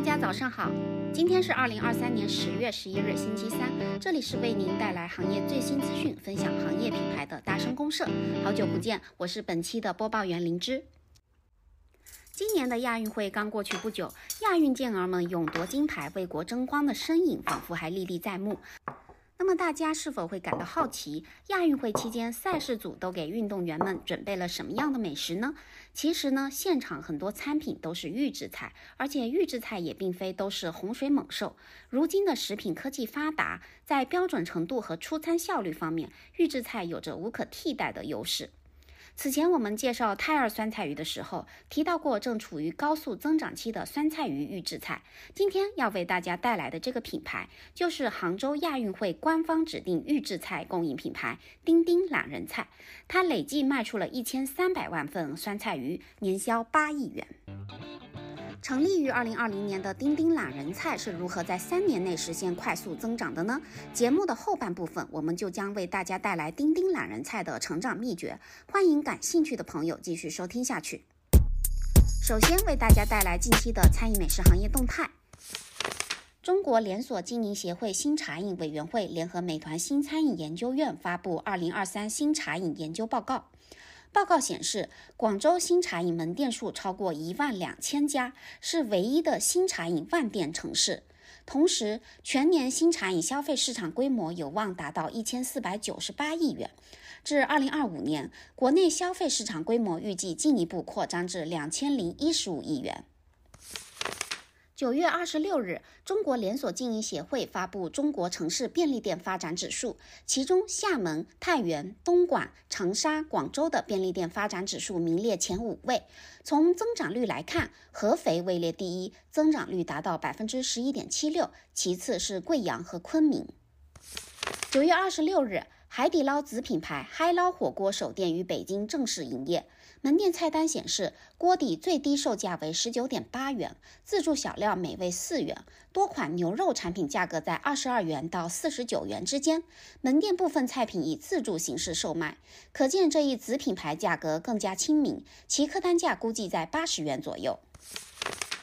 大家早上好，今天是二零二三年十月十一日，星期三，这里是为您带来行业最新资讯、分享行业品牌的大声公社。好久不见，我是本期的播报员灵芝。今年的亚运会刚过去不久，亚运健儿们勇夺金牌、为国争光的身影仿佛还历历在目。那么大家是否会感到好奇？亚运会期间，赛事组都给运动员们准备了什么样的美食呢？其实呢，现场很多餐品都是预制菜，而且预制菜也并非都是洪水猛兽。如今的食品科技发达，在标准程度和出餐效率方面，预制菜有着无可替代的优势。此前我们介绍泰二酸菜鱼的时候，提到过正处于高速增长期的酸菜鱼预制菜。今天要为大家带来的这个品牌，就是杭州亚运会官方指定预制菜供应品牌——丁丁懒人菜。它累计卖出了一千三百万份酸菜鱼，年销八亿元。成立于二零二零年的丁丁懒人菜是如何在三年内实现快速增长的呢？节目的后半部分，我们就将为大家带来丁丁懒人菜的成长秘诀。欢迎感兴趣的朋友继续收听下去。首先为大家带来近期的餐饮美食行业动态。中国连锁经营协会新茶饮委员会联合美团新餐饮研究院发布《二零二三新茶饮研究报告》。报告显示，广州新茶饮门店数超过一万两千家，是唯一的新茶饮万店城市。同时，全年新茶饮消费市场规模有望达到一千四百九十八亿元。至二零二五年，国内消费市场规模预计进一步扩张至两千零一十五亿元。九月二十六日，中国连锁经营协会发布《中国城市便利店发展指数》，其中厦门、太原、东莞、长沙、广州的便利店发展指数名列前五位。从增长率来看，合肥位列第一，增长率达到百分之十一点七六，其次是贵阳和昆明。九月二十六日。海底捞子品牌嗨捞火锅首店于北京正式营业。门店菜单显示，锅底最低售价为十九点八元，自助小料每位四元，多款牛肉产品价格在二十二元到四十九元之间。门店部分菜品以自助形式售卖，可见这一子品牌价格更加亲民，其客单价估计在八十元左右。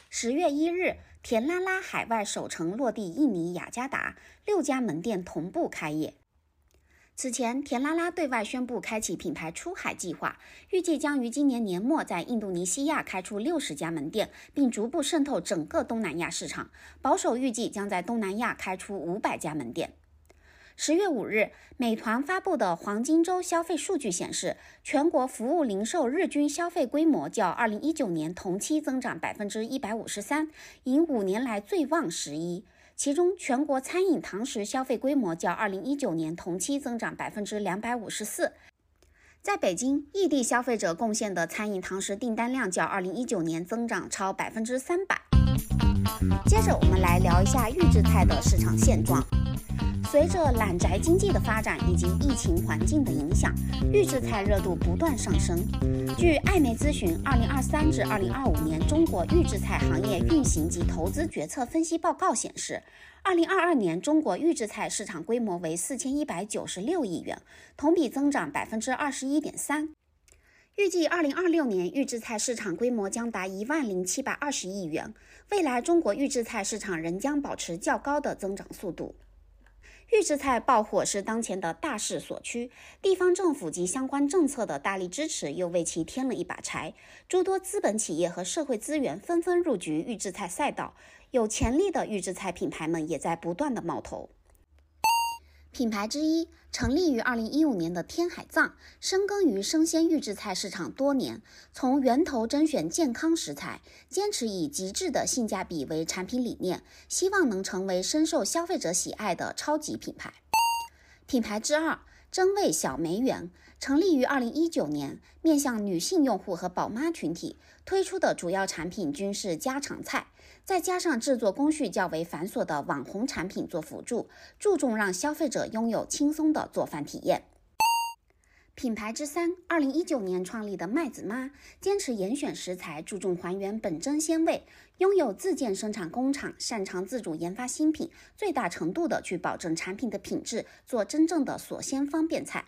十月一日，甜啦啦海外首城落地印尼雅加达，六家门店同步开业。此前，甜啦啦对外宣布开启品牌出海计划，预计将于今年年末在印度尼西亚开出六十家门店，并逐步渗透整个东南亚市场。保守预计将在东南亚开出五百家门店。十月五日，美团发布的黄金周消费数据显示，全国服务零售日均消费规模较二零一九年同期增长百分之一百五十三，迎五年来最旺十一。其中，全国餐饮堂食消费规模较二零一九年同期增长百分之两百五十四。在北京，异地消费者贡献的餐饮堂食订单量较二零一九年增长超百分之三百。接着，我们来聊一下预制菜的市场现状。随着懒宅经济的发展以及疫情环境的影响，预制菜热度不断上升。据艾媒咨询《二零二三至二零二五年中国预制菜行业运行及投资决策分析报告》显示，二零二二年中国预制菜市场规模为四千一百九十六亿元，同比增长百分之二十一点三。预计二零二六年预制菜市场规模将达一万零七百二十亿元，未来中国预制菜市场仍将保持较高的增长速度。预制菜爆火是当前的大势所趋，地方政府及相关政策的大力支持又为其添了一把柴。诸多资本企业和社会资源纷纷入局预制菜赛道，有潜力的预制菜品牌们也在不断的冒头。品牌之一，成立于二零一五年的天海藏，深耕于生鲜预制菜市场多年，从源头甄选健康食材，坚持以极致的性价比为产品理念，希望能成为深受消费者喜爱的超级品牌。品牌之二。真味小梅园成立于二零一九年，面向女性用户和宝妈群体，推出的主要产品均是家常菜，再加上制作工序较为繁琐的网红产品做辅助，注重让消费者拥有轻松的做饭体验。品牌之三，二零一九年创立的麦子妈，坚持严选食材，注重还原本真鲜味，拥有自建生产工厂，擅长自主研发新品，最大程度的去保证产品的品质，做真正的锁鲜方便菜。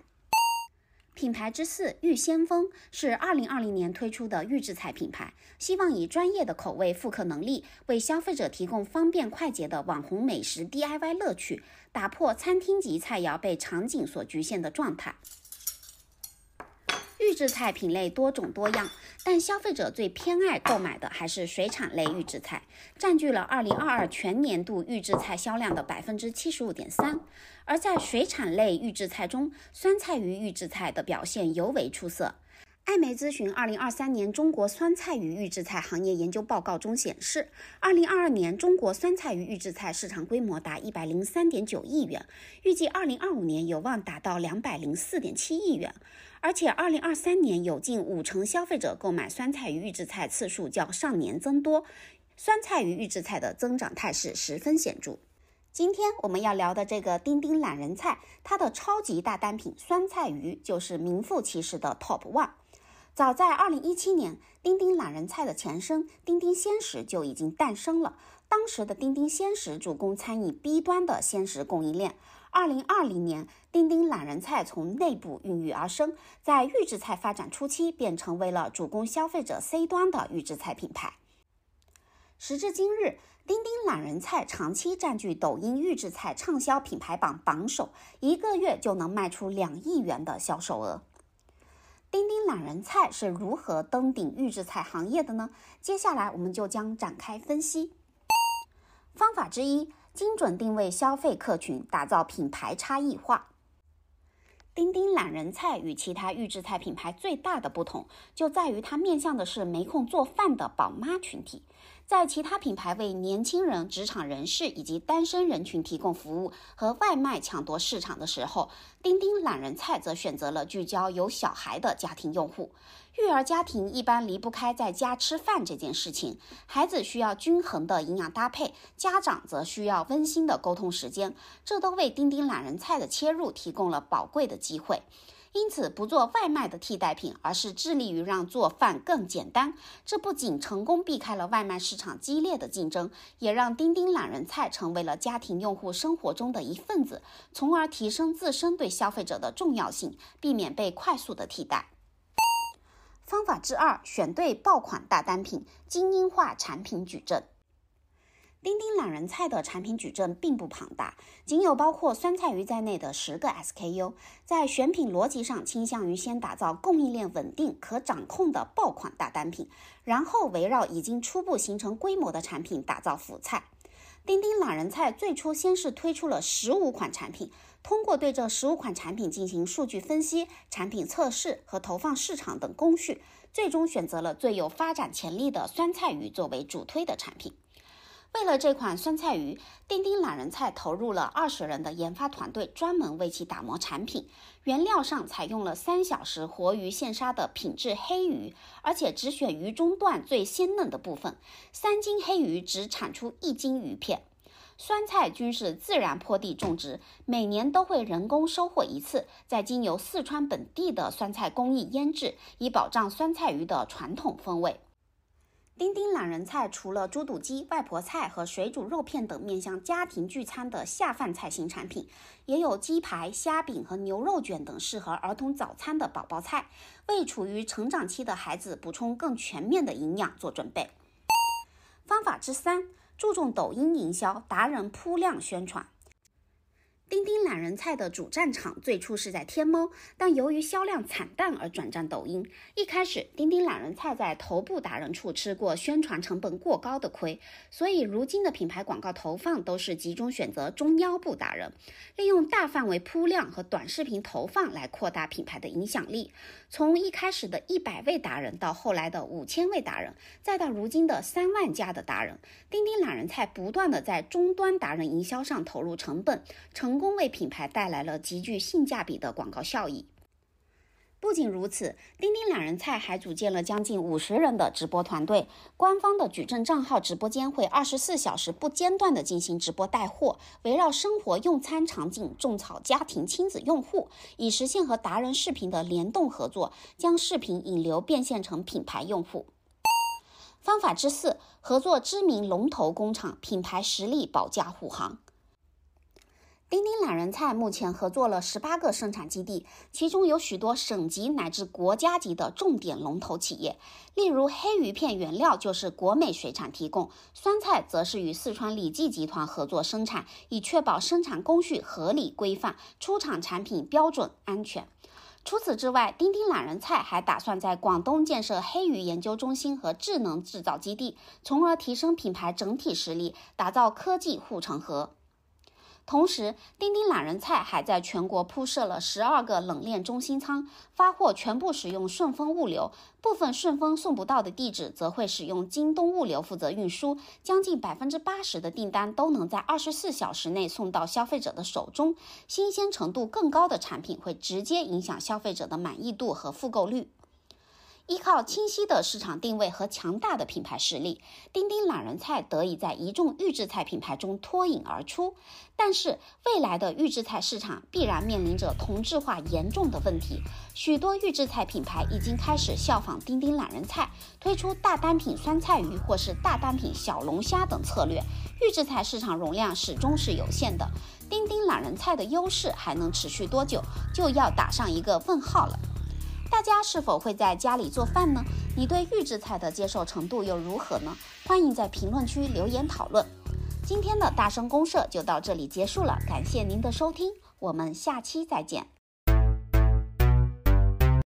品牌之四玉先锋是二零二零年推出的预制菜品牌，希望以专业的口味复刻能力，为消费者提供方便快捷的网红美食 DIY 乐趣，打破餐厅级菜肴被场景所局限的状态。预制菜品类多种多样，但消费者最偏爱购买的还是水产类预制菜，占据了二零二二全年度预制菜销量的百分之七十五点三。而在水产类预制菜中，酸菜鱼预制菜的表现尤为出色。艾媒咨询二零二三年中国酸菜鱼预制菜行业研究报告中显示，二零二二年中国酸菜鱼预制菜市场规模达一百零三点九亿元，预计二零二五年有望达到两百零四点七亿元。而且，二零二三年有近五成消费者购买酸菜鱼预制菜次数较上年增多，酸菜鱼预制菜的增长态势十分显著。今天我们要聊的这个丁丁懒人菜，它的超级大单品酸菜鱼就是名副其实的 Top One。早在二零一七年，丁丁懒人菜的前身丁丁鲜食就已经诞生了。当时的丁丁鲜食主攻餐饮 B 端的鲜食供应链。二零二零年，丁丁懒人菜从内部孕育而生，在预制菜发展初期便成为了主攻消费者 C 端的预制菜品牌。时至今日，丁丁懒人菜长期占据抖音预制菜畅销品牌榜榜首，一个月就能卖出两亿元的销售额。丁丁懒人菜是如何登顶预制菜行业的呢？接下来我们就将展开分析。方法之一。精准定位消费客群，打造品牌差异化。丁丁懒人菜与其他预制菜品牌最大的不同，就在于它面向的是没空做饭的宝妈群体。在其他品牌为年轻人、职场人士以及单身人群提供服务和外卖抢夺市场的时候，丁丁懒人菜则选择了聚焦有小孩的家庭用户。育儿家庭一般离不开在家吃饭这件事情，孩子需要均衡的营养搭配，家长则需要温馨的沟通时间，这都为丁丁懒人菜的切入提供了宝贵的机会。因此，不做外卖的替代品，而是致力于让做饭更简单。这不仅成功避开了外卖市场激烈的竞争，也让丁丁懒人菜成为了家庭用户生活中的一份子，从而提升自身对消费者的重要性，避免被快速的替代。方法之二：选对爆款大单品，精英化产品矩阵。丁丁懒人菜的产品矩阵并不庞大，仅有包括酸菜鱼在内的十个 SKU。在选品逻辑上，倾向于先打造供应链稳定、可掌控的爆款大单品，然后围绕已经初步形成规模的产品打造辅菜。丁丁懒人菜最初先是推出了十五款产品，通过对这十五款产品进行数据分析、产品测试和投放市场等工序，最终选择了最有发展潜力的酸菜鱼作为主推的产品。为了这款酸菜鱼，丁丁懒人菜投入了二十人的研发团队，专门为其打磨产品。原料上采用了三小时活鱼现杀的品质黑鱼，而且只选鱼中段最鲜嫩的部分。三斤黑鱼只产出一斤鱼片。酸菜均是自然坡地种植，每年都会人工收获一次，再经由四川本地的酸菜工艺腌制，以保障酸菜鱼的传统风味。丁丁懒人菜除了猪肚鸡、外婆菜和水煮肉片等面向家庭聚餐的下饭菜型产品，也有鸡排、虾饼和牛肉卷等适合儿童早餐的宝宝菜，为处于成长期的孩子补充更全面的营养做准备。方法之三，注重抖音营销，达人铺量宣传。丁丁懒人菜的主战场最初是在天猫，但由于销量惨淡而转战抖音。一开始，丁丁懒人菜在头部达人处吃过宣传成本过高的亏，所以如今的品牌广告投放都是集中选择中腰部达人，利用大范围铺量和短视频投放来扩大品牌的影响力。从一开始的一百位达人，到后来的五千位达人，再到如今的三万家的达人，丁丁懒人菜不断的在终端达人营销上投入成本，成。成功为品牌带来了极具性价比的广告效益。不仅如此，丁丁懒人菜还组建了将近五十人的直播团队，官方的矩阵账号直播间会二十四小时不间断的进行直播带货，围绕生活用餐场景种草家庭亲子用户，以实现和达人视频的联动合作，将视频引流变现成品牌用户。方法之四，合作知名龙头工厂，品牌实力保驾护航。丁丁懒人菜目前合作了十八个生产基地，其中有许多省级乃至国家级的重点龙头企业。例如，黑鱼片原料就是国美水产提供，酸菜则是与四川李记集团合作生产，以确保生产工序合理规范，出厂产品标准安全。除此之外，丁丁懒人菜还打算在广东建设黑鱼研究中心和智能制造基地，从而提升品牌整体实力，打造科技护城河。同时，丁丁懒人菜还在全国铺设了十二个冷链中心仓，发货全部使用顺丰物流，部分顺丰送不到的地址则会使用京东物流负责运输，将近百分之八十的订单都能在二十四小时内送到消费者的手中。新鲜程度更高的产品会直接影响消费者的满意度和复购率。依靠清晰的市场定位和强大的品牌实力，丁丁懒人菜得以在一众预制菜品牌中脱颖而出。但是，未来的预制菜市场必然面临着同质化严重的问题。许多预制菜品牌已经开始效仿丁丁懒人菜，推出大单品酸菜鱼或是大单品小龙虾等策略。预制菜市场容量始终是有限的，丁丁懒人菜的优势还能持续多久，就要打上一个问号了。大家是否会在家里做饭呢？你对预制菜的接受程度又如何呢？欢迎在评论区留言讨论。今天的大声公社就到这里结束了，感谢您的收听，我们下期再见。